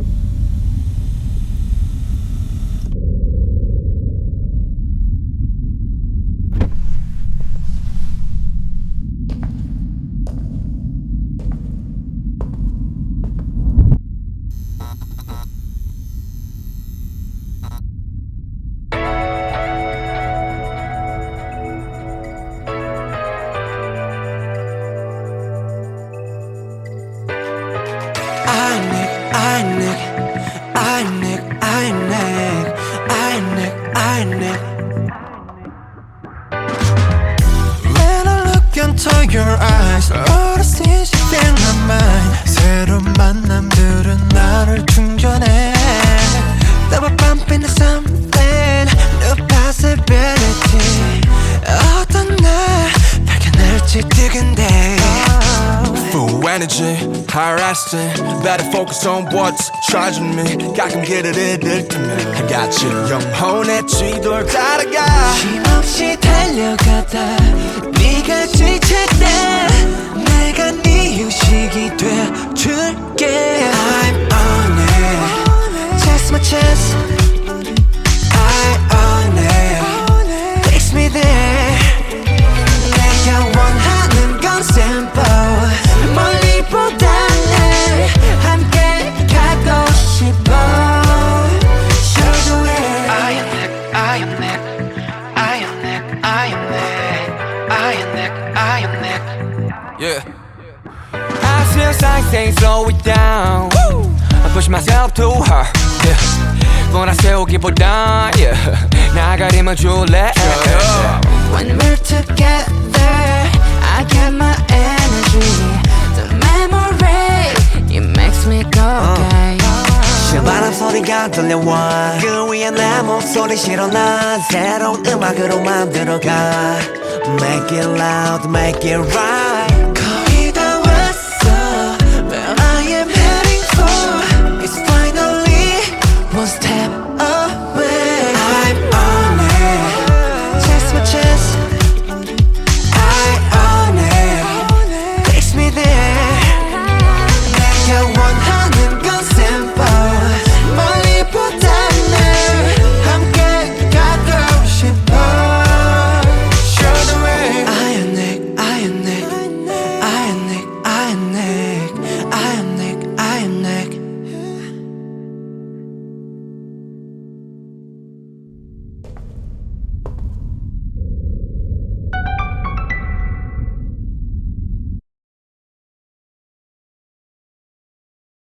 you I nick, I nick, I nick, I nick, I. When I energy, estimate Better focus on what's charging me 가끔 길을 잃을 때면 I got you 영혼의 쥐돌 따라가 힘없이 달려가다 네가 지칠 때 내가 네 휴식이 돼줄게 I'm on it Chase my chance I am Nick, I am Nick Yeah I feel something slow it down I push myself too hard yeah. 몰아세우기보다 yeah. 나가림을 줄래 When we're together, I get my energy. The memory, it makes me go gay. 실바람 소리가 들려와 그 위에 내 목소리 실어 난 새로운 음악으로 만들어가 Make it loud, make it right